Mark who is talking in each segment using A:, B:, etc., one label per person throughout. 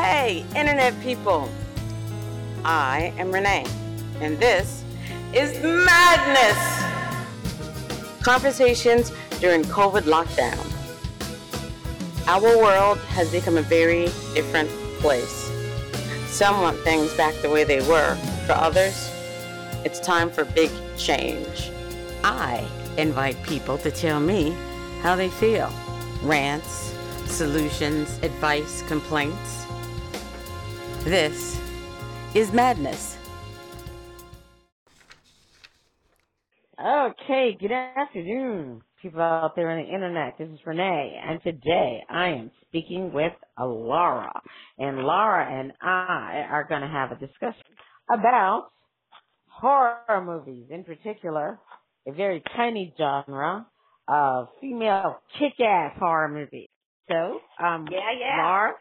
A: Hey, Internet people. I am Renee, and this is Madness Conversations during COVID lockdown. Our world has become a very different place. Some want things back the way they were. For others, it's time for big change. I invite people to tell me how they feel. Rants, solutions, advice, complaints. This is madness. Okay, good afternoon, people out there on the internet. This is Renee, and today I am speaking with Laura. And Laura and I are going to have a discussion about horror movies, in particular, a very tiny genre of female kick-ass horror movies. So, um,
B: Yeah, yeah.
A: Laura,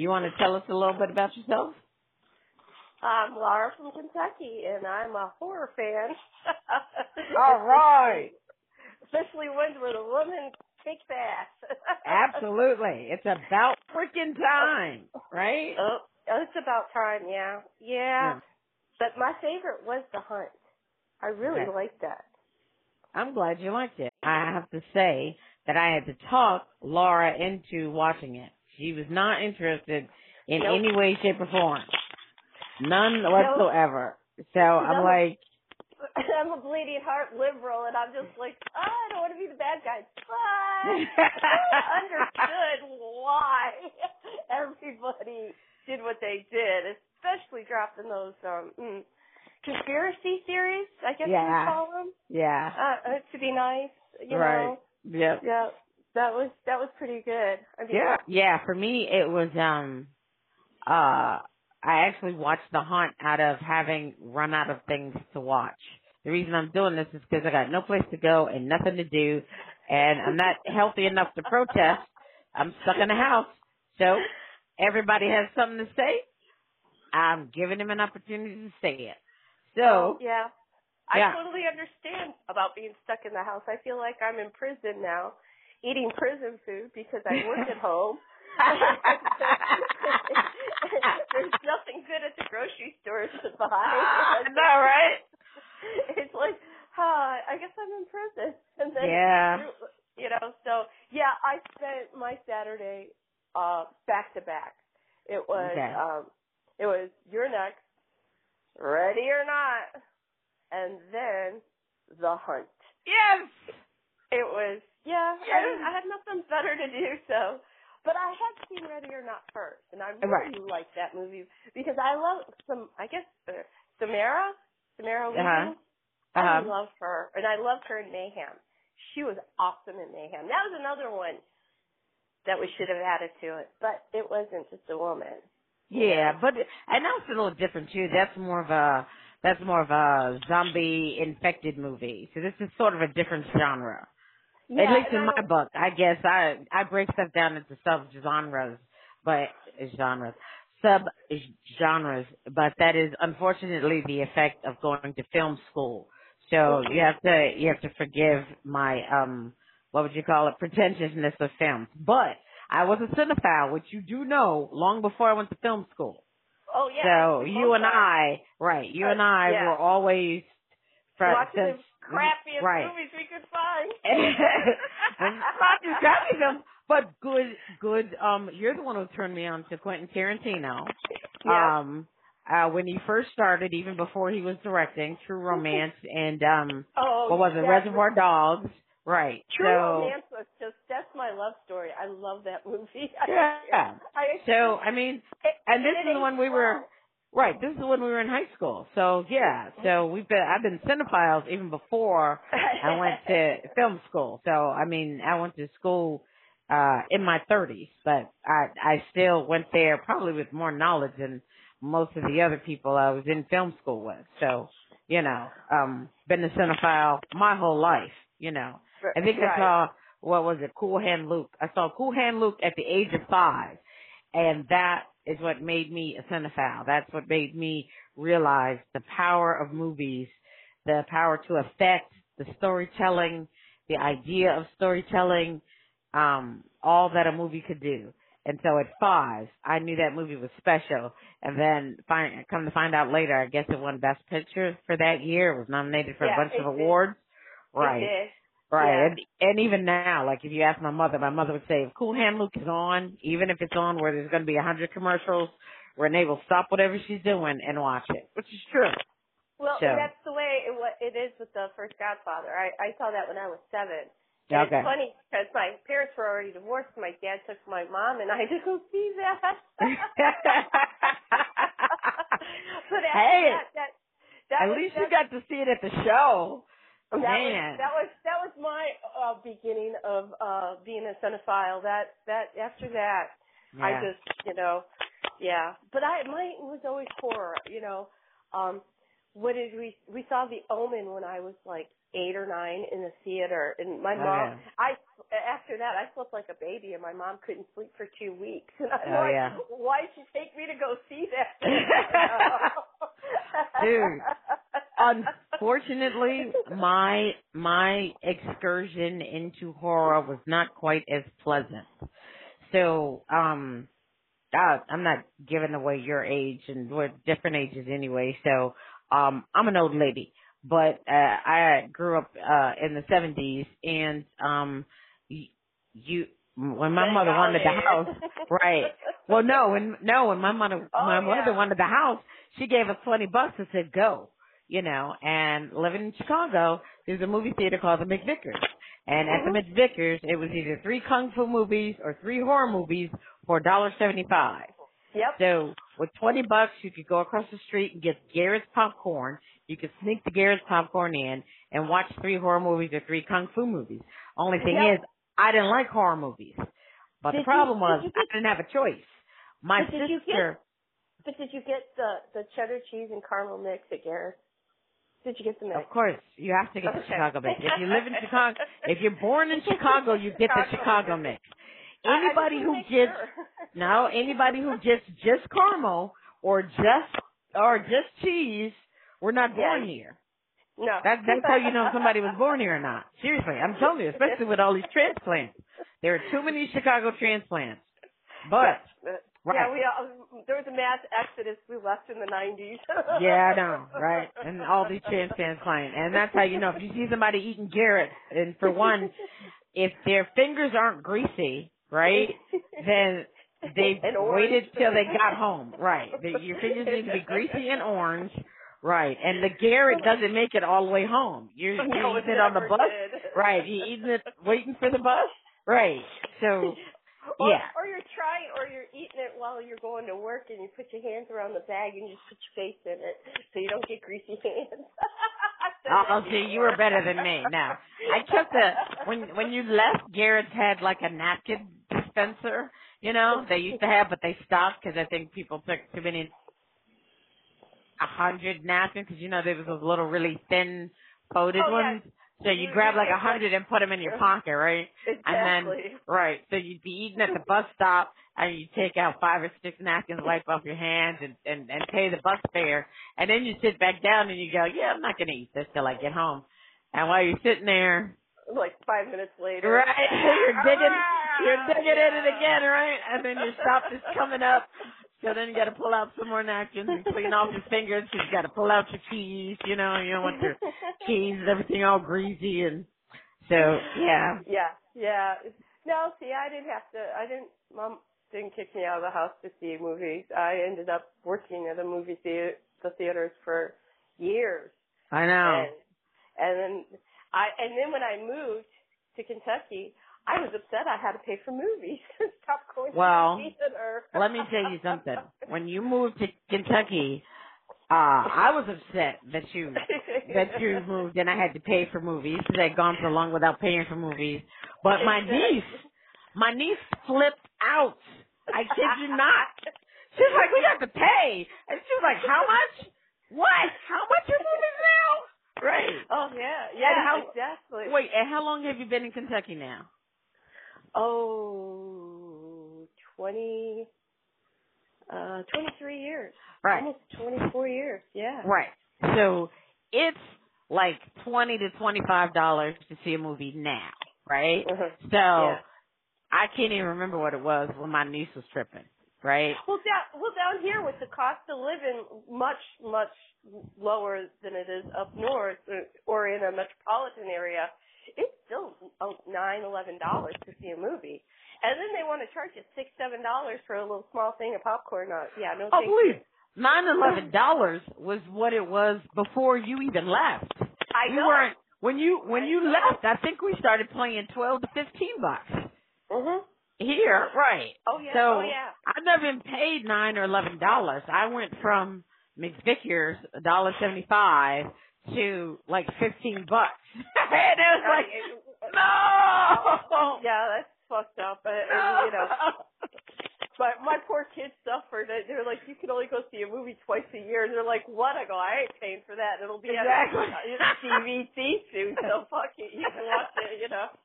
A: you want to tell us a little bit about yourself?
B: I'm Laura from Kentucky, and I'm a horror fan.
A: All right.
B: Especially ones where the woman kicks ass.
A: Absolutely. It's about freaking time, right?
B: Oh, oh, it's about time, yeah. yeah.
A: Yeah.
B: But my favorite was The Hunt. I really
A: Okay.
B: liked that.
A: I'm glad you liked it. I have to say that I had to talk Laura into watching it. She was not interested in
B: Nope.
A: any way, shape, or form. None whatsoever. So I'm like,
B: I'm a bleeding heart liberal, and I'm just like, oh, I don't want to be the bad guy. But I understood why everybody did what they did, especially dropping those um mm, conspiracy theories. I guess
A: Yeah.
B: you call them.
A: yeah,
B: Uh, uh, to be nice, you
A: right.
B: know.
A: Yep.
B: Yeah, that was that was pretty good. I mean,
A: Yeah, yeah. For me, it was um, uh, I actually watched The Hunt out of having run out of things to watch. The reason I'm doing this is because I got no place to go and nothing to do, and I'm not healthy enough to protest. I'm stuck in the house, so everybody has something to say. I'm giving them an opportunity to say it. So,
B: yeah.
A: Yeah.
B: I totally understand about being stuck in the house. I feel like I'm in prison now, eating prison food because I work at home. There's nothing good at the grocery stores to buy.
A: I know, right?
B: It's like, huh, I guess I'm in prison. And then,
A: Yeah.
B: you know, so yeah, I spent my Saturday uh back to back. It was
A: Okay.
B: um it was You're Next, Ready or Not, and then The Hunt.
A: yes.
B: It was yeah, I, didn't- I had nothing better to do so. But I had seen Ready or Not first, and I really
A: Right.
B: liked that movie because I love some. I guess uh, Samara, Samara Weaving.
A: Uh-huh.
B: I
A: Uh-huh.
B: love her, and I loved her in Mayhem. She was awesome in Mayhem. That was another one that we should have added to it, but it wasn't just a woman.
A: Yeah, but and that's a little different too. That's more of a that's more of a zombie infected movie. So this is sort of a different genre.
B: Yeah,
A: At least in my book, I guess I I break stuff down into sub genres, but genres, sub genres. But that is unfortunately the effect of going to film school. So you have to you have to forgive my um what would you call it pretentiousness of films. But I was a cinephile, which you do know long before I went to film school.
B: Oh yeah.
A: so you and. I, right? You
B: Uh,
A: and I
B: yeah.
A: were always fr-
B: watching the crappiest
A: right.
B: movies we could find.
A: not just copy them, but good, good. Um, you're the one who turned me on to Quentin Tarantino.
B: Yeah.
A: Um, uh, when he first started, even before he was directing True Romance and um,
B: oh,
A: what was it. Reservoir Dogs, right?
B: True
A: so,
B: Romance was just that's my love story. I love that movie.
A: Yeah, yeah.
B: I,
A: So I mean, and this
B: it
A: is when we were.
B: well.
A: Right, this is when we were in high school. So yeah, so we've been I've been cinephiles even before I went to film school. So I mean, I went to school uh in my 30s, but I I still went there probably with more knowledge than most of the other people I was in film school with. So, you know, um been a cinephile my whole life, you know. I think I saw what was it, Cool Hand Luke. I saw Cool Hand Luke at the age of 5. And that is what made me a cinephile. That's what made me realize the power of movies, the power to affect the storytelling, the idea of storytelling, um, all that a movie could do. And so at five, I knew that movie was special. And then find, come to find out later, I guess it won Best Picture for that year. It was nominated for
B: Yeah,
A: a bunch of
B: did.
A: awards. Right. Right.
B: Yeah.
A: And, and even now, like if you ask my mother, my mother would say, if Cool Hand Luke is on, even if it's on where there's going to be a hundred commercials, Renee will stop whatever she's doing and watch it, which is true.
B: Well,
A: So-
B: that's the way it, it is with the first Godfather. I, I saw that when I was seven. And
A: Okay.
B: It's funny because my parents were already divorced. My dad took my mom and I to go see that. but after
A: Hey,
B: that, that, that
A: At least you got to see it at the show.
B: That
A: Man.
B: was that was that was my uh, beginning of uh being a cinephile. That that after that, I just you know, yeah. But I mine was always horror. You know, um, what did we we saw The Omen when I was like eight or nine in the theater, and my
A: Oh,
B: mom.
A: yeah.
B: I after that I slept like a baby, and my mom couldn't sleep for two weeks. And I'm
A: Oh,
B: like,
A: yeah.
B: why'd you take me to go see that?
A: Dude, Unfortunately, my my excursion into horror was not quite as pleasant. So, um, uh, I'm not giving away your age, and we're different ages anyway. So, um, I'm an old lady, but uh, I grew up uh in the 70s, and um, you, you when my mother wanted the house, right? Well, no, when no, when my mother
B: Oh,
A: my mother wanted the house, she gave us twenty bucks and said go, you know. And living in Chicago, there's a movie theater called the McVickers, and at the mm-hmm. McVickers, it was either three kung fu movies or three horror movies for a dollar seventy five.
B: Yep.
A: So with twenty bucks, you could go across the street and get Garrett's popcorn. You could sneak the Garrett's popcorn in and watch three horror movies or three kung fu movies. Only thing
B: Yep.
A: is, I didn't like horror movies, but
B: Did
A: the
B: you-
A: problem
B: did
A: was I didn't have a choice. My
B: But did you
A: sister.
B: But did you get the the cheddar cheese and caramel mix at Garrett's? Did you get the mix?
A: Of course, you have to get the Chicago mix. If you live in Chicago, if you're born in Chicago, you get the Chicago mix.
B: I- I just
A: Anybody who gets
B: sure.
A: no, anybody who gets just caramel or just or just cheese, we're not born
B: Yeah.
A: here.
B: No.
A: That that's how you know somebody was born here or not. Seriously, I'm telling you, especially with all these transplants. There are too many Chicago transplants. But- right.
B: Yeah, we all, there was a mass exodus. We left in the '90s.
A: Yeah, I know, right? And all these transplants clients, and that's how you know if you see somebody eating Garrett. And for one, if their fingers aren't greasy, right, then they waited till they got home, right? The, your fingers need to be greasy and orange, right? And the Garrett doesn't make it all the way home. You're, you're
B: No,
A: eating it on the bus,
B: did.
A: right? You eating it waiting for the bus, right? So
B: Or,
A: yeah.
B: or you're trying, or you're eating it while you're going to work, and you put your hands around the bag and you just put your face in it, so you don't get greasy hands.
A: Oh, see, you were better than me. Now, I took the when when you left, Garrett's had like a napkin dispenser, you know, they used to have, but they stopped because I think people took too many a hundred napkins because you know there was those little really thin folded
B: Oh,
A: ones. So you grab like a hundred and put them in your pocket, right? And then
B: exactly.
A: right, so you'd be eating at the bus stop and you take out five or six napkins, wipe off your hands, and and and pay the bus fare, and then you sit back down and you go, yeah, I'm not gonna eat this till I get home. And while you're sitting there,
B: like five minutes later.
A: right, you're digging, you're digging in it again, right? And then your stop is coming up. So then you got to pull out some more napkins and clean off your fingers. you got to pull out your keys. You know, you don't want your keys and everything all greasy and so yeah.
B: Yeah, yeah. No, see, I didn't have to. I didn't. Mom didn't kick me out of the house to see movies. I ended up working at a movie theater, the theaters for years,
A: I know.
B: and and then I and then when I moved to Kentucky, I was upset I had to pay for movies. Stop going
A: Well,
B: to the theater.
A: Let me tell you something. When you moved to Kentucky, uh, I was upset that you that you moved and I had to pay for movies because I'd gone so long without paying for movies. But my niece, my niece flipped out. I kid you not. She's like, we have to pay. And she was like, how much? What? How much are movies now? Right.
B: Oh yeah, yeah,
A: how-
B: exactly.
A: Wait, and how long have you been in Kentucky now?
B: Oh, 20, uh, 23 years.
A: Right.
B: Almost 24 years, yeah.
A: Right. So it's like twenty to twenty five dollars to see a movie now, right?
B: Uh-huh.
A: So
B: Yeah.
A: I can't even remember what it was when my niece was tripping. Right?
B: Well, down well down here with the cost of living much much lower than it is up north uh, or in a metropolitan area, it's still oh, nine eleven dollars to see a movie. And then they want to charge you six, seven dollars for a little small thing of popcorn. Uh, yeah, no.
A: Oh, please. Nine eleven dollars was what it was before you even left.
B: I know.
A: weren't when you when you left. I think we started playing twelve to fifteen bucks
B: Mhm.
A: here, right?
B: Oh yeah.
A: So
B: oh yeah.
A: I've never been paid nine or eleven dollars. I went from McVicker's a dollar seventy five to like fifteen bucks, and it was like no.
B: Yeah, that's fucked up. But uh, you know, but my poor kids suffered. They- They're like, you can only go see a movie twice a year. And they're like, what? I go, I ain't paying for that. It'll be
A: Exactly.
B: on it's CVC soon, so fuck it. You can watch it. You know.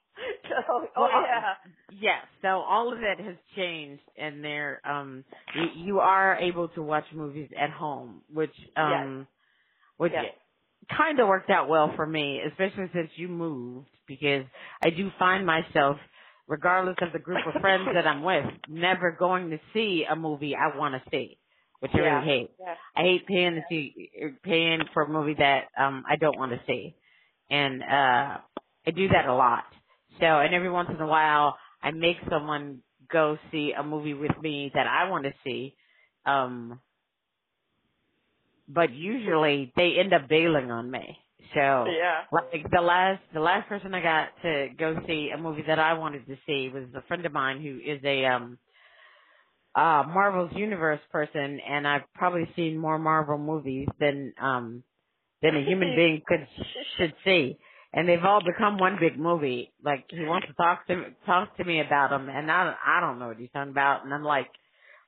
B: So, oh
A: Well,
B: yeah.
A: Yes, so all of that has changed, and there, um, you, you are able to watch movies at home, which, um, which
B: Yes.
A: Kind of worked out well for me, especially since you moved, because I do find myself, regardless of the group of friends that I'm with, never going to see a movie I want to see, which I
B: Yeah.
A: really hate.
B: Yeah.
A: I hate paying to see paying for a movie that um I don't want to see, and uh I do that a lot. So, and every once in a while, I make someone go see a movie with me that I want to see. Um, but usually they end up bailing on me. So,
B: Yeah.
A: like the last the last person I got to go see a movie that I wanted to see was a friend of mine who is a um uh Marvel's universe person and I've probably seen more Marvel movies than um than a human being could should see. And they've all become one big movie. Like he wants to talk to talk to me about them and I I don't know what he's talking about and I'm like,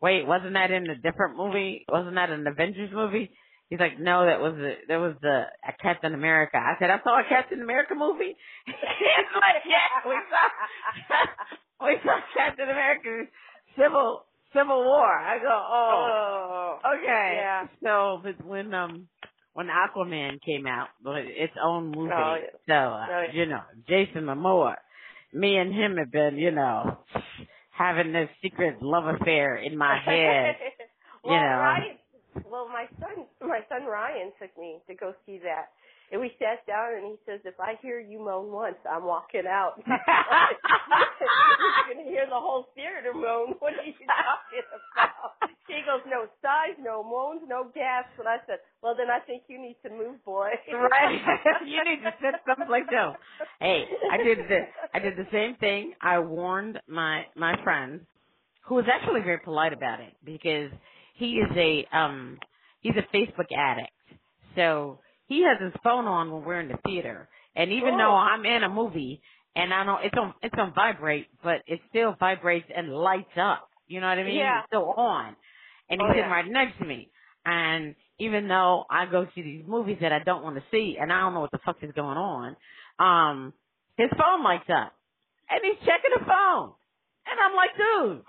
A: "Wait, wasn't that in a different movie? Wasn't that an Avengers movie?" He's like, no, that was a, that was the a Captain America. I said, I saw a Captain America movie. He's like, yeah, we saw we saw Captain America Civil Civil War. I go, oh,
B: Oh.
A: okay.
B: Yeah.
A: So but when um when Aquaman came out, well, its own movie.
B: Oh.
A: So uh,
B: Oh,
A: you know, Jason Momoa, me and him have been, you know, having this secret love affair in my head.
B: well,
A: you know.
B: Ryan, well, my son, my son Ryan took me to go see that, and we sat down, and he says, "If I hear you moan once, I'm walking out." You're gonna hear the whole theater moan. What are you talking about? He goes, "No sighs, no moans, no gasps." And I said, "Well, then I think you need to move, boy."
A: right. you need to sit someplace else. Hey, I did the I did the same thing. I warned my my friend, who was actually very polite about it because he is a um he's a Facebook addict. So he has his phone on when we're in the theater. And even
B: Oh.
A: though I'm in a movie and I know it's on it's on vibrate, but it still vibrates and lights up. You know what I mean?
B: Yeah.
A: It's still on. And he's
B: Oh,
A: sitting
B: yeah.
A: right next to me. And even though I go see these movies that I don't want to see and I don't know what the fuck is going on, um, his phone lights up. And he's checking the phone. And I'm like, dude,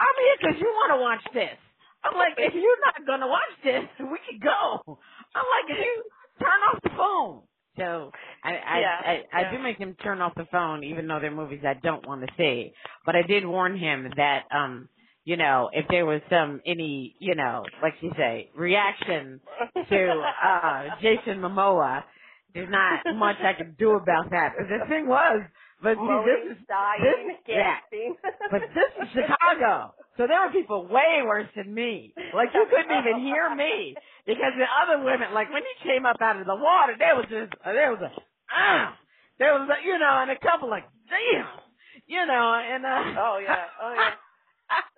A: I'm here because you want to watch this. I'm like, if you're not to watch this, we can go. I'm like, if you turn off the phone. So I I,
B: Yeah,
A: I, I
B: yeah.
A: do make him turn off the phone even though they're movies I don't want to see. But I did warn him that um you know, if there was some any, you know, like you say, reaction to uh Jason Momoa, there's not much I could do about that. But the thing was, but see, this is this- yeah. but this is Chicago. So there were people way worse than me. Like you couldn't even hear me. Because the other women, like when he came up out of the water, there was just, there was a, ah, there was a, you know, and a couple like, damn, you know, and uh.
B: Oh yeah, oh yeah.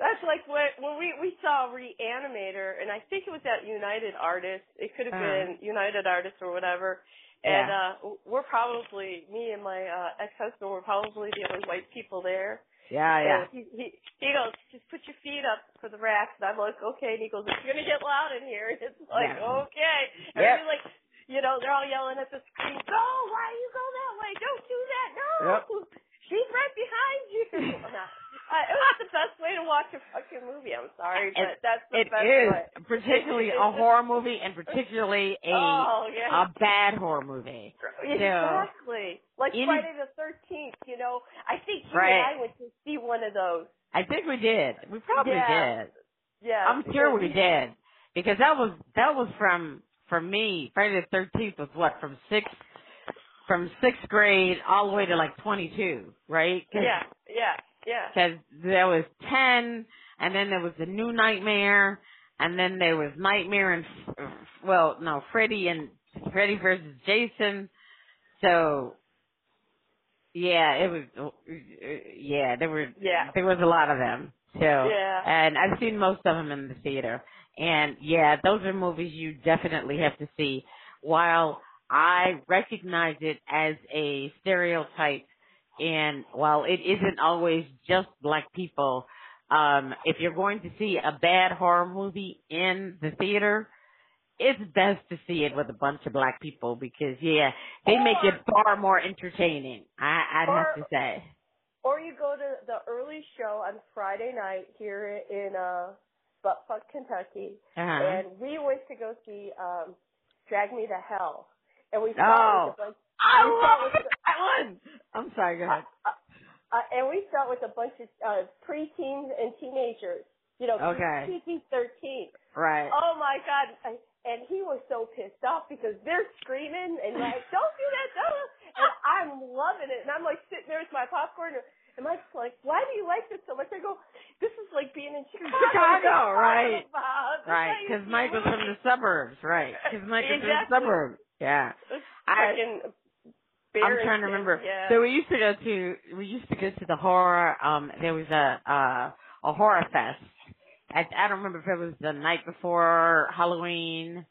B: That's like when when we we saw Reanimator, and I think it was at United Artists. It could have
A: Uh.
B: been United Artists or whatever. And uh we're probably me and my uh ex-husband were probably the only white people there.
A: Yeah, yeah.
B: He he he goes, just put your feet up for the racks. And I'm like, okay. And he goes, it's gonna get loud in here. And it's like,
A: Yeah.
B: okay. And
A: Yep.
B: like, you know, they're all yelling at the screen. Go! Why you go that way? Don't do that! No!
A: Yep.
B: She's right behind you. Uh, it was the best way to watch a fucking movie. I'm sorry, but that's the
A: It
B: best
A: is
B: way.
A: particularly a horror movie and particularly a
B: Oh yeah.
A: a bad horror movie.
B: exactly. Like
A: any-
B: Friday the Thirteenth. You know. I think you
A: Right.
B: and I went to see one of those.
A: I think we did. We probably
B: Yeah.
A: did.
B: Yeah.
A: I'm sure
B: because
A: we did because that was that was from for me. Friday the Thirteenth was what from sixth from sixth grade all the way to like 22, right? Cause,
B: Yeah, yeah, yeah.
A: Because there was ten, and then there was the New Nightmare, and then there was Nightmare and well, no, Freddy and Freddy versus Jason. So yeah, it was yeah, there were
B: Yeah.
A: there was a lot of them. too.
B: Yeah.
A: and I've seen most of them in the theater. And yeah, those are movies you definitely have to see. While I recognize it as a stereotype, and while it isn't always just black people, um, if you're going to see a bad horror movie in the theater, it's best to see it with a bunch of black people because yeah, they make it far more entertaining. I, I'd have to say.
B: Or you go to the early show on Friday night here in uh Buttfuck, Kentucky,
A: Uh-huh.
B: and we went to go see um Drag Me to Hell, and we saw
A: Oh.
B: it with a bunch.
A: I
B: we saw it
A: love
B: with
A: that one. I'm sorry, go ahead.
B: uh, uh, and we saw it with a bunch of uh, preteens and teenagers. You know,
A: Okay.
B: PG thirteen.
A: Right.
B: Oh my God! I, and he was so pissed off because they're screaming and like, "Don't do that!" Don't. And I'm loving it, and I'm like sitting there with my popcorn. And Mike's like, "Why do you like this so much?" I go, "This is like being in Chicago."
A: Chicago, right. Right, because Mike was from the suburbs, right? Because Mike was from the suburbs. Yeah. I-
B: fucking
A: I'm trying to remember.
B: Yeah.
A: So we used to go to we used to go to the horror. Um, there was a uh, a horror fest. I, I don't remember if it was the night before Halloween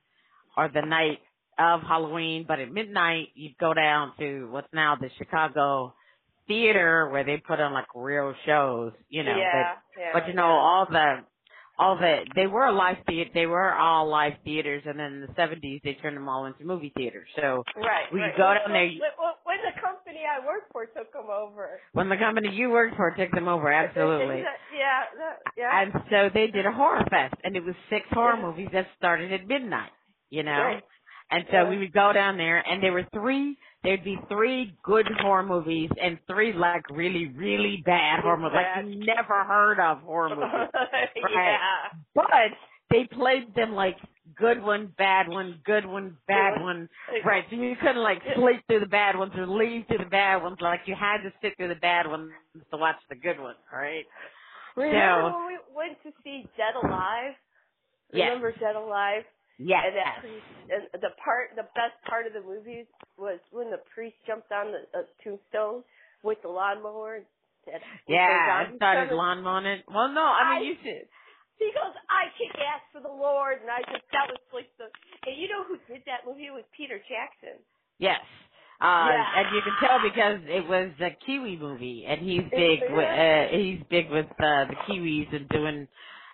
A: or the night of Halloween, but at midnight you'd go down to what's now the Chicago theater where they put on like real shows. You know,
B: yeah,
A: but,
B: yeah,
A: but you know
B: yeah.
A: all the all the they were live theater they were all live theaters and then in the seventies they turned them all into movie theaters so
B: Right.
A: we
B: right.
A: go down there-
B: When, the company I worked for took them over.
A: when the company you worked for took them over absolutely
B: yeah. Yeah.
A: and so they did a horror fest and it was six horror
B: Yeah.
A: movies that started at midnight you know
B: Right.
A: And so
B: Yeah.
A: we would go down there and there were three there'd be three good horror movies and three like really really bad horror movies like you never heard of horror movies
B: yeah.
A: but they played them like good one, bad one, good one, bad one. Right. So you couldn't like sleep through the bad ones or leave through the bad ones. Like you had to sit through the bad ones to watch the good ones, right?
B: Remember
A: So-
B: when we went to see Dead Alive?
A: Yes.
B: Remember Dead Alive?
A: Yes.
B: And that and the part, the best part of the movie was when the priest jumped on the uh, tombstone with the lawnmower. And said,
A: Yeah,
B: "We're
A: I
B: zombies
A: started
B: coming."
A: lawn on it. Well, no, I mean
B: I-
A: you should.
B: He goes, I kick ass for the Lord, and I just that was like the. And you know who did that movie? It was Peter Jackson.
A: Yes. Uh,
B: Yeah.
A: and you can tell because it was a Kiwi movie, and he's big. With, uh, he's big with uh, the Kiwis and doing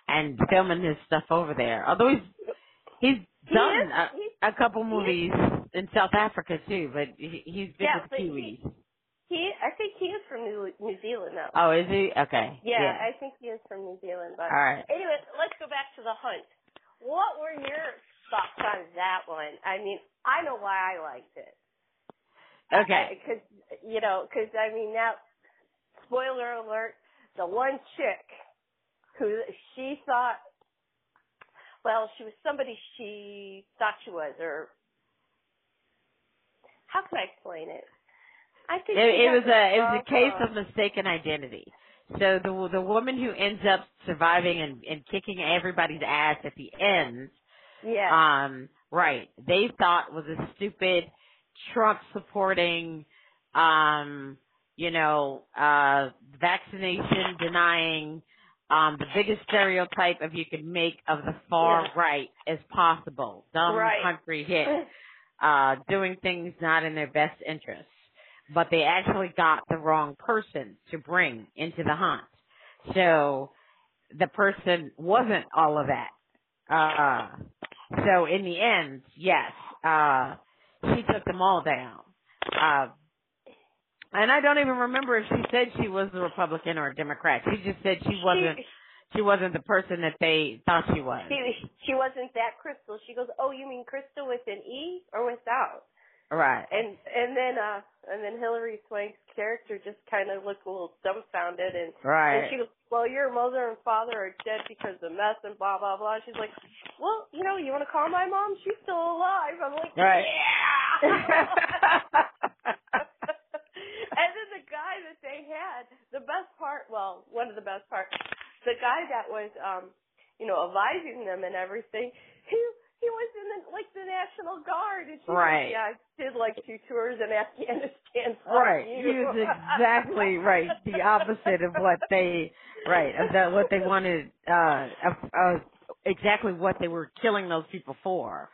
A: and filming his stuff over there. Although he's he's
B: He
A: done
B: is-
A: a,
B: he-
A: a couple
B: he-
A: movies in South Africa too, but he, he's big
B: Yeah,
A: with
B: but he-
A: Kiwis.
B: He, I think he is from New, New Zealand now.
A: oh, is he? Okay.
B: yeah, I think he is from New Zealand. But
A: All right.
B: anyway, let's go back to the hunt. What were your thoughts on that one? I mean, I know why I liked it.
A: Okay.
B: Because you know, because I mean now, spoiler alert: the one chick who she thought, well, she was somebody she thought she was, or how can I explain it? I think
A: It, it was a it was a case of mistaken identity. So the the woman who ends up surviving and, and kicking everybody's ass at the end
B: yeah,
A: um right they thought was a stupid trump supporting um you know uh vaccination denying um the biggest stereotype of you could make of the far right as possible. Dumb
B: Right.
A: country hit uh doing things not in their best interest. But they actually got the wrong person to bring into the hunt. So the person wasn't all of that. Uh so in the end, yes, uh, she took them all down. Uh, and I don't even remember if she said she was a Republican or a Democrat. She just said she wasn't, she wasn't the person that they thought she was.
B: She, she wasn't that crystal. She goes, "Oh, you mean crystal with an e or without?"
A: Right.
B: And and then uh and then Hilary Swank's character just kind of looked a little dumbfounded and
A: Right.
B: and she goes, well, your mother and father are dead because of mess and blah blah blah. She's like, well, you know, you want to call my mom? She's still alive. I'm like,
A: Right.
B: yeah. and then the guy that they had, the best part, well, one of the best parts, the guy that was, um, you know, advising them and everything, he he was in the, like the National Guard, and she
A: Right.
B: Yeah, I did like two tours in Afghanistan.
A: Right.
B: you."
A: He was exactly right. The opposite of what they right of the, what they wanted. Uh, uh, exactly what they were killing those people for.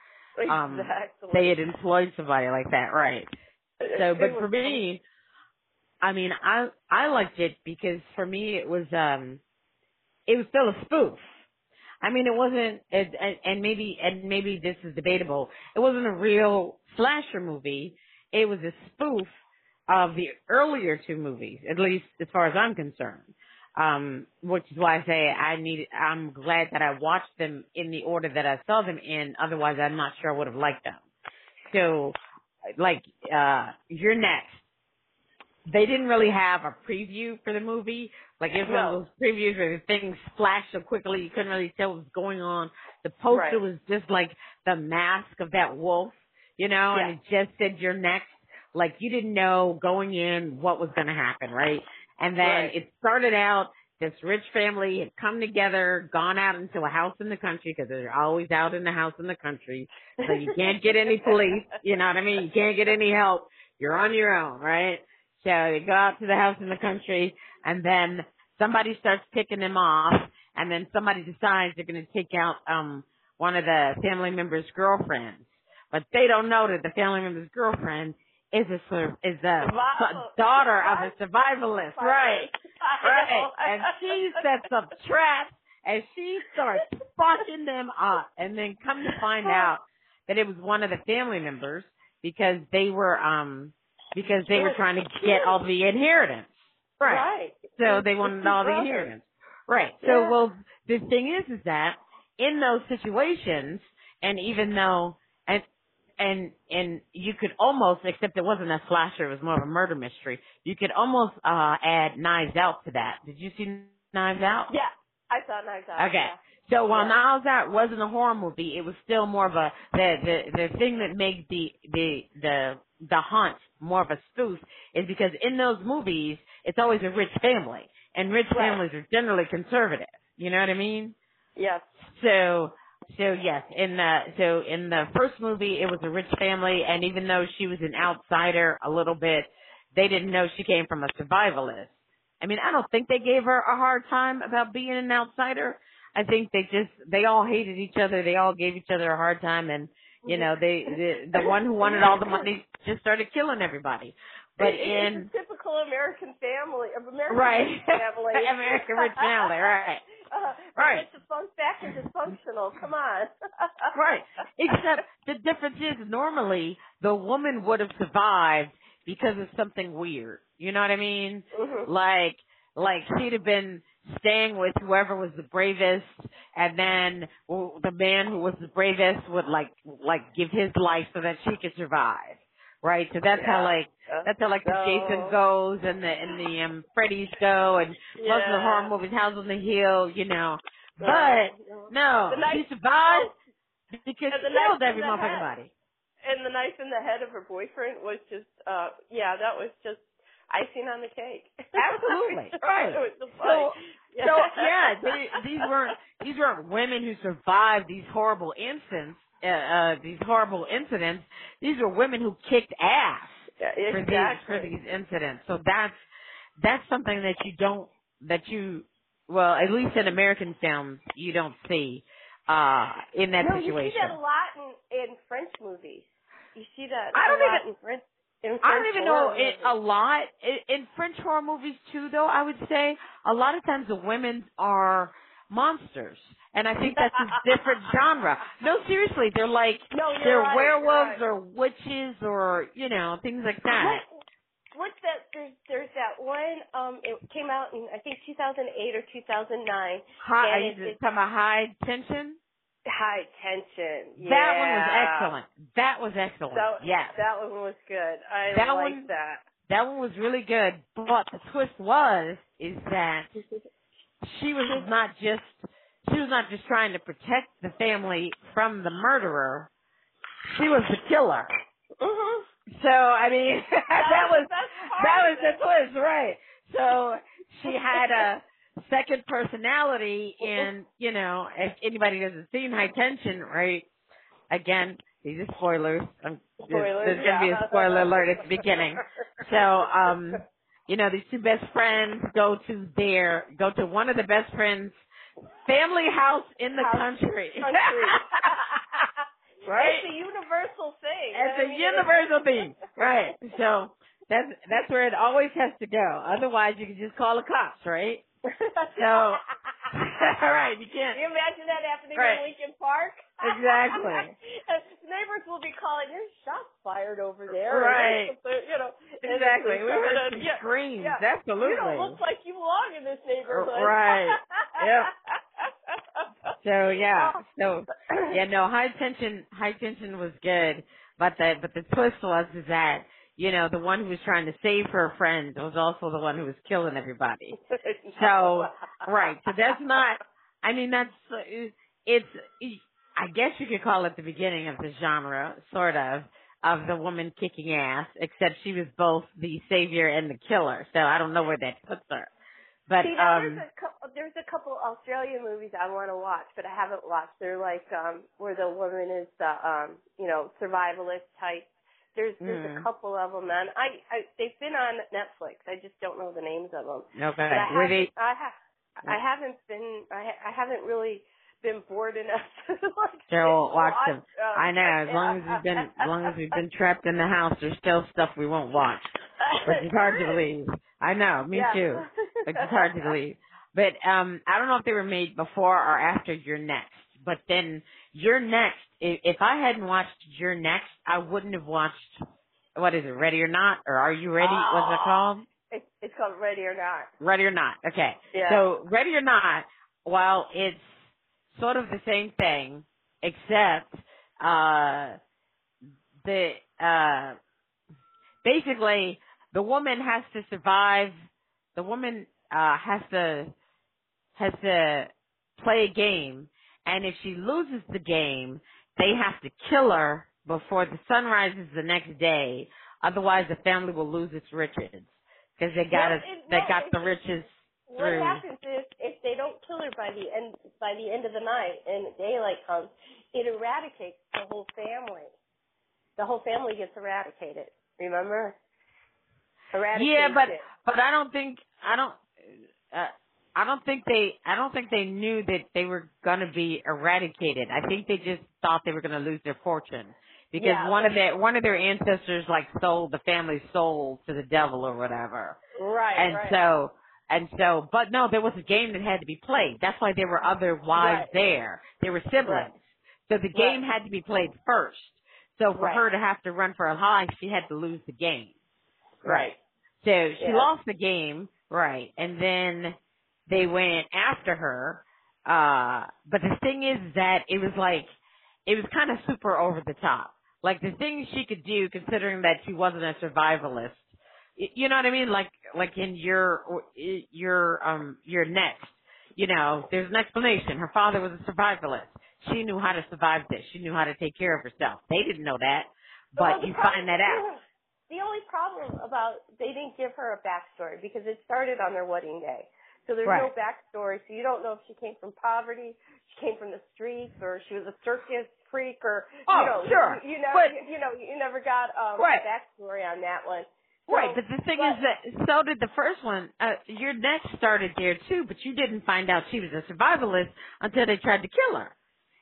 A: Um,
B: exactly.
A: They had employed somebody like that, right? So, but for me, I mean, I I liked it because for me it was um, it was still a spoof. I mean, it wasn't, and, and- and maybe, and maybe this is debatable. It wasn't a real slasher movie. It was a spoof of the earlier two movies, at least as far as I'm concerned. Um, which is why I say I need, I'm glad that I watched them in the order that I saw them in. Otherwise, I'm not sure I would have liked them. So, like, uh, you're next. They didn't really have a preview for the movie. Like it was one of those previews where the things flashed so quickly you couldn't really tell what was going on. The poster
B: Right.
A: was just like the mask of that wolf, you know, and it just said you're next. Like you didn't know going in what was going to happen, right? And then
B: Right.
A: it started out this rich family had come together, gone out into a house in the country because they're always out in the house in the country. So you can't get any police, you know what I mean? You can't get any help. You're on your own, right? So they go out to the house in the country and then somebody starts picking them off and then somebody decides they're going to take out, um, one of the family members' girlfriends. But they don't know that the family member's girlfriend is a, is a
B: Survival-
A: daughter of a survivalist, right? Right. And she sets up traps and she starts fucking them up and then come to find out that it was one of the family members because they were um because they were trying to get all the inheritance. Right.
B: Right.
A: So
B: It's-
A: they wanted
B: his
A: all the inheritance. Right. So
B: Yeah.
A: well the thing is is that in those situations and even though and and and you could almost except it wasn't a slasher, it was more of a murder mystery. You could almost uh add knives out to that. Did you see Knives Out?
B: Yeah, I saw Knives Out.
A: Okay.
B: yeah.
A: So while
B: Yeah.
A: Knives Out wasn't a horror movie, it was still more of a the the the thing that made the the the the hunt more of a spoof is because in those movies it's always a rich family and rich
B: Right.
A: families are generally conservative. You know what I mean?
B: Yes.
A: So so yes, in the so in the first movie it was a rich family and even though she was an outsider a little bit, they didn't know she came from a survivalist. I mean, I don't think they gave her a hard time about being an outsider. I think they just they all hated each other. They all gave each other a hard time and you know, they the, the one who wanted all the money just started killing everybody. But in
B: a typical American family, of American
A: right
B: family,
A: American rich family, right.
B: Uh,
A: Right.
B: It's fun fact and dysfunctional. Come on.
A: Right. Except the difference is normally the woman would have survived because of something weird. You know what I mean?
B: Mhm.
A: Like, like she'd have been staying with whoever was the bravest and then the man who was the bravest would like, like give his life so that she could survive. Right? So that's how like, that's how like the Jason goes and the, and the, um, Freddy's go and most of the horror movies, House on the Hill, you know. But,
B: No.
A: she survived because
B: And
A: she killed every
B: the
A: motherfucking body.
B: And the knife in the head of her boyfriend was just, uh, yeah, that was just icing on the cake.
A: Absolutely. Right.
B: It so
A: So, yeah, they, these weren't these weren't women who survived these horrible incidents. Uh, uh, these horrible incidents. These were women who kicked ass
B: Yeah,
A: for these for these incidents. So that's that's something that you don't that you well at least in American films you don't see uh in that
B: no,
A: situation.
B: you see that a lot in, in French movies. You see that
A: I don't
B: a lot
A: even-
B: in French. In French
A: I don't even know it, a lot in, in French horror movies too. Though I would say a lot of times the women are monsters, and I think that's a different genre. No, seriously, they're like
B: No,
A: they're
B: right,
A: werewolves
B: you're
A: or witches or you know things like that.
B: What, what's that? There's, there's that one. Um, it came out in I think 2008 or 2009.
A: High,
B: And
A: are
B: it-
A: you
B: it-
A: talking about high tension?
B: High tension. Yeah.
A: That one was excellent. That was excellent.
B: That,
A: yes.
B: That one was good. I
A: That
B: like
A: one-
B: that.
A: That one was really good. But the twist was is that she was not just she was not just trying to protect the family from the murderer. She was the killer.
B: Mhm.
A: So I mean that was
B: best part
A: that was the twist, right? So she had a second personality and you know, if anybody hasn't seen high tension, right? Again, these are spoilers. There's-
B: Spoilers,
A: There's gonna be a spoiler alert at the beginning. So, um, you know, these two best friends go to their go to one of the best friends' family house in the
B: House-
A: country.
B: country.
A: right?
B: It's a universal thing.
A: It's
B: I
A: a
B: mean,
A: universal thing. Right. So that's that's where it always has to go. Otherwise you can just call the cops, right? So All right, you
B: can't.
A: can't
B: you imagine that happening
A: Right.
B: in Lincoln Park?
A: Exactly.
B: Neighbors will be calling, there's shots fired over there.
A: Right.
B: You know,
A: Exactly. We heard some
B: yeah,
A: screams.
B: yeah.
A: Absolutely.
B: You don't look like you belong in this neighborhood.
A: Oh, right. Yep. So yeah.
B: Oh.
A: So yeah, no, high tension high tension was good. But the but the twist was is that, you know, the one who was trying to save her friend was also the one who was killing everybody. So right. So that's not I mean that's it's I guess you could call it the beginning of the genre, sort of, of the woman kicking ass, except she was both the savior and the killer. So I don't know where that puts her. But
B: See,
A: um
B: there's a couple, there's a couple Australian movies I want to watch, but I haven't watched. They're like um where the woman is the um you know survivalist type. There's there's
A: Mm.
B: a couple of them, and I, I they've been on Netflix. I just don't know the names of them.
A: okay.
B: But I
A: Were they
B: haven't, I have I haven't been I ha- I haven't really been bored enough to like
A: Still watch them.
B: um,
A: I know, as long as we've been as long as we've been trapped in the house, there's still stuff we won't watch. Which is hard to believe. I know, me
B: Yeah.
A: too. Which is hard to believe. But um I don't know if they were made before or after You're Next. But then You're Next, if, if I hadn't watched You're Next, I wouldn't have watched what is it, Ready or Not? Or Are You Ready? What's it called?
B: It's, it's called Ready or Not.
A: Ready or Not. Okay.
B: Yeah.
A: So Ready or Not, while it's sort of the same thing, except uh the uh basically the woman has to survive the woman uh has to has to play a game and if she loses the game they have to kill her before the sun rises the next day otherwise the family will lose its riches because they got
B: No,
A: it, they
B: no,
A: got the riches
B: What
A: through.
B: happens is if they don't kill her by the end by the end of the night and daylight comes, it eradicates the whole family. The whole family gets eradicated. Remember? Eradicates
A: Yeah, but but I don't think I don't uh, I don't think they I don't think they knew that they were gonna be eradicated. I think they just thought they were gonna lose their fortune because
B: Yeah,
A: one of their one of their ancestors like sold the family soul to the devil or whatever,
B: right,
A: and
B: right.
A: so and so but no, there was a game that had to be played. That's why there were other wives
B: Right.
A: there. They were siblings, so the game had to be played first. So for
B: Right.
A: her to have to run for her life, she had to lose the game.
B: right.
A: So she
B: Yeah.
A: lost the game, right? And then they went after her. Uh, but the thing is that it was like, it was kind of super over the top. Like the things she could do, considering that she wasn't a survivalist. You know what I mean? Like, like in your, your, um, your next, you know, there's an explanation. Her father was a survivalist. She knew how to survive this. She knew how to take care of herself. They didn't know that, but
B: the
A: you
B: problem-
A: find that out.
B: The only problem about they didn't give her a backstory because it started on their wedding day. So there's no
A: Right.
B: backstory. So you don't know if she came from poverty, she came from the streets, or she was a circus freak, or
A: Oh,
B: you know,
A: sure.
B: you, you know,
A: But-
B: you, you know, you never got um,
A: Right.
B: a backstory on that one. So-
A: Right, but the thing
B: but-
A: is that so did the first one. Uh, your next started there too, but you didn't find out she was a survivalist until they tried to kill her.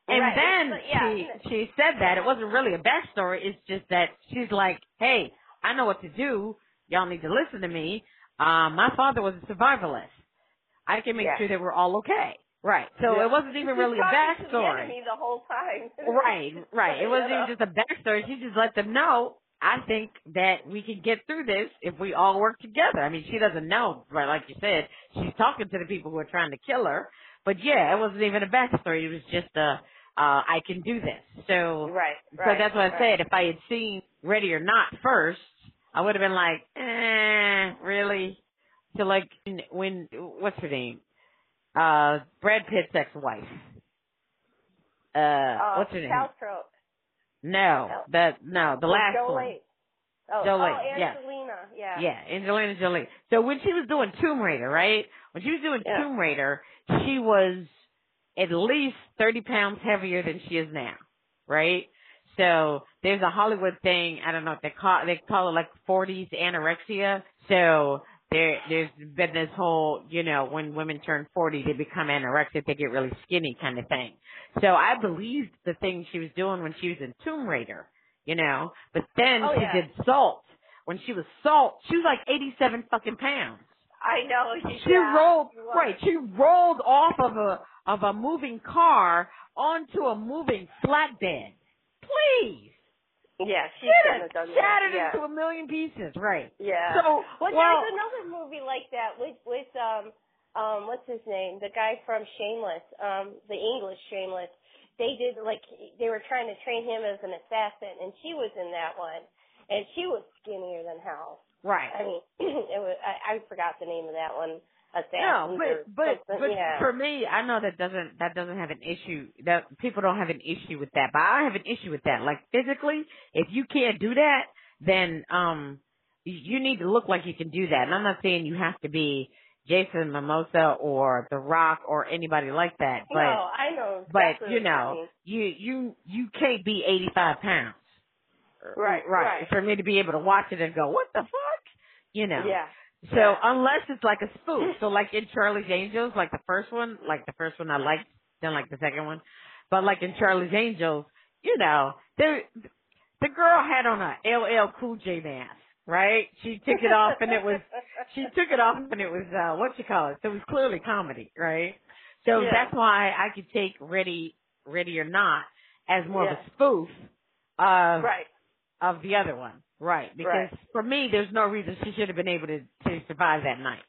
A: And
B: Right,
A: then
B: but yeah.
A: she she said that it wasn't really a backstory. It's just that she's like, "Hey, I know what to do. Y'all need to listen to me. Um, my father was a survivalist. I can make
B: Yeah.
A: sure that we're all okay." Right. So
B: Yeah.
A: it wasn't even really a
B: talking to the
A: backstory.
B: enemy the whole time.
A: Right, right. It wasn't even just a backstory. She just let them know. I think that we can get through this if we all work together. I mean, she doesn't know, right? Like you said, she's talking to the people who are trying to kill her. But yeah, it wasn't even a backstory. It was just a uh, I can do this. So,
B: Right. right so
A: that's what I said. If I had seen Ready or Not first, I would have been like, eh, really? So like when what's her name? Uh, Brad Pitt's ex-wife. Uh,
B: Uh,
A: what's her name?
B: Paltrow.
A: No, the no, the last one.
B: Jolene. Oh,
A: Jolene,
B: oh. Angelina. Yeah.
A: Yeah, Angelina Jolie. So when she was doing Tomb Raider, right? When she was doing
B: Yeah.
A: Tomb Raider, she was at least 30 pounds heavier than she is now, right? So there's a Hollywood thing, I don't know if they call, they call it like 40s anorexia. So there, there's been this whole, you know, when women turn 40, they become anorexic, they get really skinny kind of thing. So I believed the thing she was doing when she was in Tomb Raider, you know, but then
B: Oh,
A: she
B: yeah.
A: did Salt. When she was Salt, she was like 87 fucking pounds.
B: I know.
A: She
B: yeah,
A: rolled right. She rolled off of a of a moving car onto a moving flatbed. Please,
B: Yeah, she shouldn't
A: have
B: have done that.
A: shattered
B: yeah.
A: into a million pieces. Right.
B: Yeah.
A: So
B: well,
A: well,
B: there's another movie like that with with um um what's his name? The guy from Shameless, um the English Shameless. They did like they were trying to train him as an assassin, and she was in that one, and she was skinnier than hell.
A: right.
B: I mean, it was I, I forgot the name of that one.
A: No, but but but
B: yeah.
A: for me, I know that doesn't that doesn't have an issue. That people don't have an issue with that, but I have an issue with that. Like physically, if you can't do that, then um you need to look like you can do that. And I'm not saying you have to be Jason Momoa or The Rock or anybody like that, but
B: no, I know.
A: but you know, you you you can't be 85 pounds.
B: Right, right.
A: For me to be able to watch it and go, what the fuck? You know.
B: Yeah.
A: So unless it's like a spoof, so like in Charlie's Angels, like the first one, like the first one I liked, then like the second one, but like in Charlie's Angels, you know, there, the girl had on a LL Cool J mask, right? She took it off and it was, she took it off and it was, uh, what you call it? So it was clearly comedy, right? So
B: Yeah.
A: that's why I could take Ready, Ready or Not as more of a spoof of,
B: right.
A: Of the other one. Right. Because
B: Right.
A: for me, there's no reason she should have been able to, to survive that night.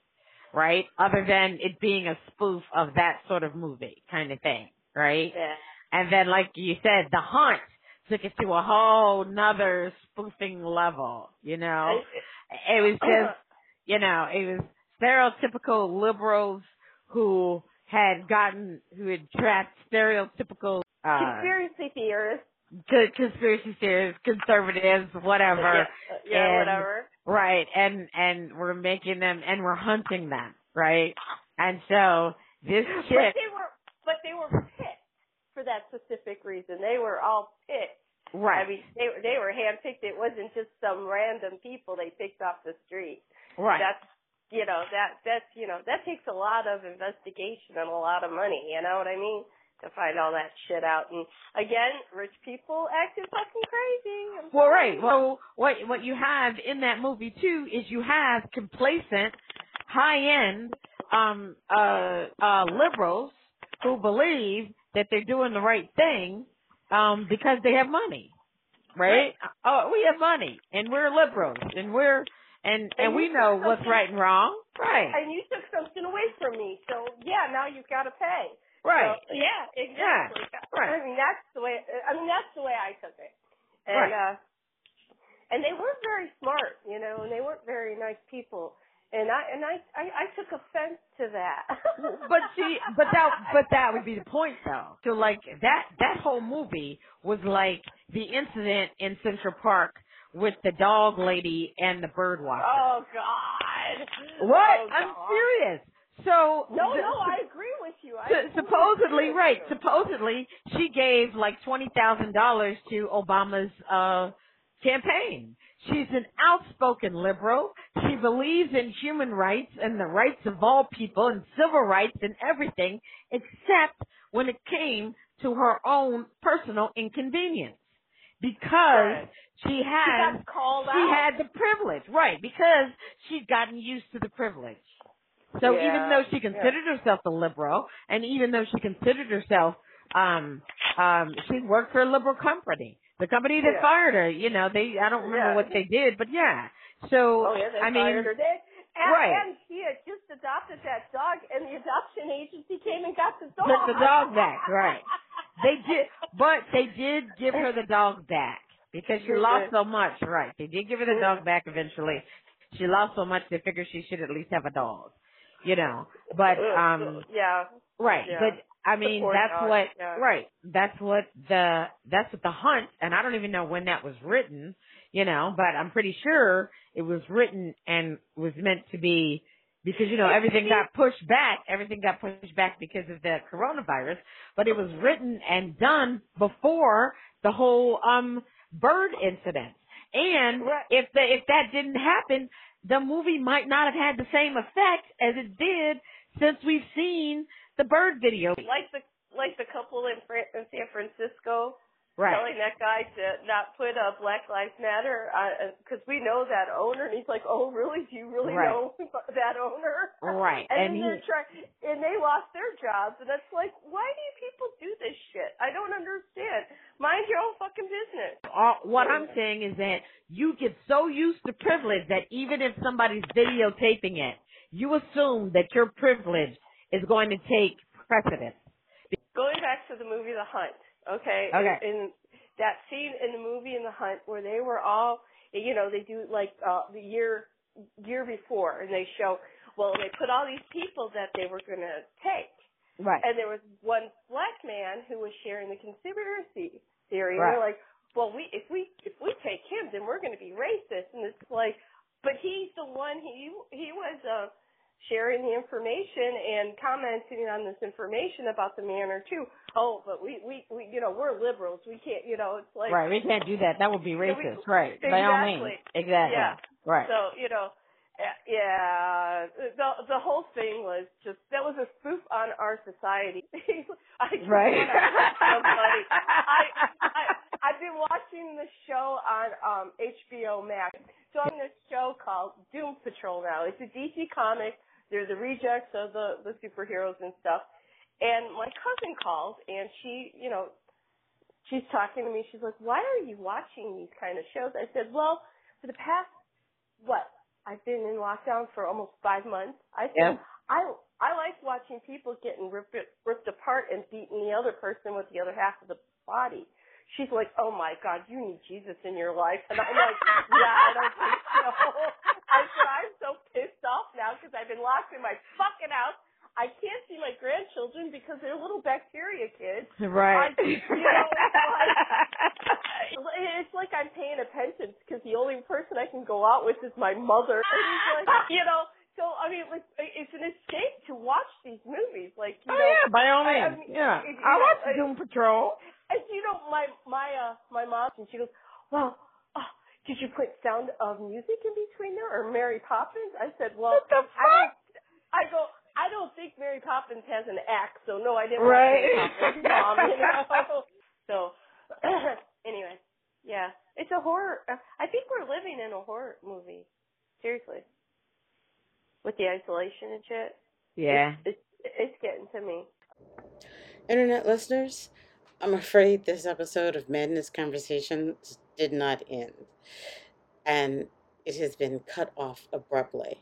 A: Right? Other than it being a spoof of that sort of movie kind of thing. Right?
B: Yeah.
A: And then like you said, The Hunt took it to a whole nother spoofing level, you know? It was just, you know, it was stereotypical liberals who had gotten, who had trapped stereotypical, uh,
B: Conspiracy theorists.
A: Co- conspiracy theorists, conservatives, whatever.
B: Yeah, yeah
A: And-
B: whatever.
A: Right, and and we're making them and we're hunting them, right? And so this
B: But they were, but they were picked for that specific reason. They were all picked.
A: right,
B: I mean, they were they were handpicked. It wasn't just some random people they picked off the street.
A: right,
B: That's you know that that's you know that takes a lot of investigation and a lot of money. You know what I mean? To find all that shit out. And again, rich people acting fucking crazy. I'm
A: Well,
B: sorry.
A: right. Well, what what you have in that movie too is you have complacent, high end, um, uh, uh, liberals who believe that they're doing the right thing, um, because they have money, right? Oh, we have money, and we're liberals, and we're and and
B: And
A: we know what's right and wrong, right?
B: and you took something away from me. So yeah, now you've got to pay.
A: Right.
B: So, yeah, exactly.
A: right.
B: I mean, that's the way. I mean, that's the way I took it. And
A: Right.
B: uh, and they weren't very smart, you know, and they weren't very nice people. And I and I I, I took offense to that.
A: but see, but that, but that would be the point though. So like that, that whole movie was like the incident in Central Park with the dog lady and the bird watcher.
B: Oh God.
A: what?
B: Oh,
A: I'm serious. So
B: No,
A: the-
B: no, I agree you. I
A: supposedly, right? Supposedly, she gave like twenty thousand dollars to Obama's uh campaign. She's an outspoken liberal. She believes in human rights and the rights of all people and civil rights and everything, except when it came to her own personal inconvenience. Because
B: Right.
A: she
B: She called
A: she
B: out.
A: had the privilege, right? Because she'd gotten used to the privilege. So
B: Yeah,
A: even though she considered herself a liberal, and even though she considered herself, um, um, she worked for a liberal company. The company that
B: Yeah.
A: fired her, you know, they I don't remember
B: Yeah.
A: what they did, but yeah. So
B: Oh yeah, they
A: I
B: fired
A: mean,
B: her. They, and,
A: right.
B: and she had just adopted that dog, and the adoption agency came and got the dog.
A: Took the dog back, right. they did, but they did give her the dog back because she lost so much. Right? They did give her the dog back eventually. She lost so much they figured she should at least have a dog. You know, but um,
B: yeah,
A: right.
B: Yeah.
A: But I mean, that's what
B: yeah.
A: right. That's what the that's what the hunt, and I don't even know when that was written. You know, but I'm pretty sure it was written and was meant to be because you know everything got pushed back. Everything got pushed back because of the coronavirus, but it was written and done before the whole um bird incident. And if the if that didn't happen, the movie might not have had the same effect as it did since we've seen the bird video.
B: like the like the couple in, Fran- in San Francisco
A: Right.
B: telling that guy to not put uh, Black Lives Matter because we know that owner, and he's like, "Oh, really? Do you really
A: Right.
B: know that owner?"
A: Right.
B: And,
A: And he-
B: they're trying, and they lost their jobs, and it's like, why do people do this shit? I don't understand. Mind your own fucking business.
A: all, what I'm saying is that you get so used to privilege that even if somebody's videotaping it, you assume that your privilege is going to take precedence.
B: Going back to the movie The Hunt, okay?
A: Okay.
B: In, in that scene in the movie in The Hunt where they were all, you know, they do like uh the year year before, and they show, well, they put all these people that they were gonna take,
A: Right.
B: and there was one black man who was sharing the conspiracy theory. And
A: Right.
B: they're like, well, we if we if we take him, then we're going to be racist. And it's like, but he's the one. He he was uh, sharing the information and commenting on this information about the manor too. Oh, but we we we you know we're liberals. We can't you know it's like
A: right. We can't do that. That would be
B: Yeah, we-
A: racist. right. By all means.
B: Exactly.
A: Exactly.
B: Yeah.
A: Right.
B: So you know, uh, yeah, the the whole thing was just that was a spoof on our society. I
A: right.
B: somebody. I I I've been watching the show on um HBO Max. So I'm in show called Doom Patrol now. It's a DC comic. They're the rejects of the the superheroes and stuff. And my cousin calls and she, you know, she's talking to me. She's like, "Why are you watching these kind of shows?" I said, "Well, for the past what? I've been in lockdown for almost five months. I
A: Yeah.
B: said I I like watching people getting ripped ripped apart and beating the other person with the other half of the body. She's like, "Oh my God, you need Jesus in your life," and I'm like, "Yeah, I don't think so." I said, "I'm so pissed off now because I've been locked in my fucking house. I can't see my grandchildren because they're little bacteria kids.
A: Right.
B: I- you know, it's like- it's like I'm paying a pension because the only person I can go out with is my mother. And it's like, you know, so I mean, like, it's an escape to watch these movies. Like, you
A: oh
B: know,
A: yeah, by all
B: I- I
A: means.
B: mean,
A: yeah.
B: it-
A: I watch
B: I-
A: Doom Patrol.
B: and you know, my my uh my mom, and she goes, well. Did you put Sound of Music in between there or Mary Poppins? I said, well,
A: What the
B: I,
A: fuck?
B: don't, I go, I don't think Mary Poppins has an axe, so no, I didn't
A: Right.
B: Mary Poppins, Mom, you know? So, anyway, yeah, it's a horror. uh, I think we're living in a horror movie. Seriously, with the isolation and shit.
A: Yeah.
B: It's it's getting to me.
C: Internet listeners, I'm afraid this episode of Madness Conversations did not end, and it has been cut off abruptly.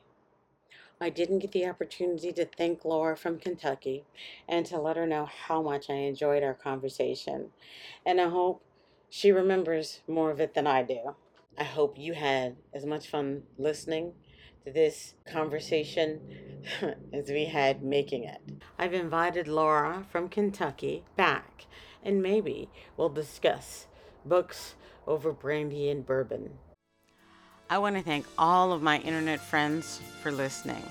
C: I didn't get the opportunity to thank Laura from Kentucky and to let her know how much I enjoyed our conversation, and I hope she remembers more of it than I do. I hope you had as much fun listening to this conversation as we had making it. I've invited Laura from Kentucky back, and maybe we'll discuss books over brandy and bourbon. I want to thank all of my internet friends for listening.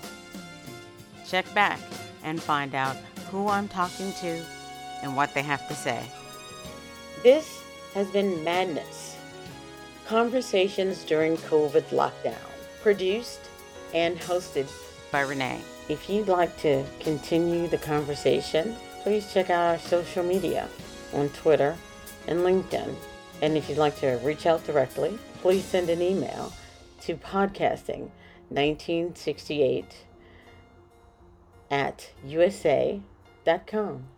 C: Check back and find out who I'm talking to and what they have to say. This has been Madness Conversations during COVID lockdown, produced and hosted by Renee. If you'd like to continue the conversation, please check out our social media on Twitter and LinkedIn. And if you'd like to reach out directly, please send an email to podcasting1968 at usa.com.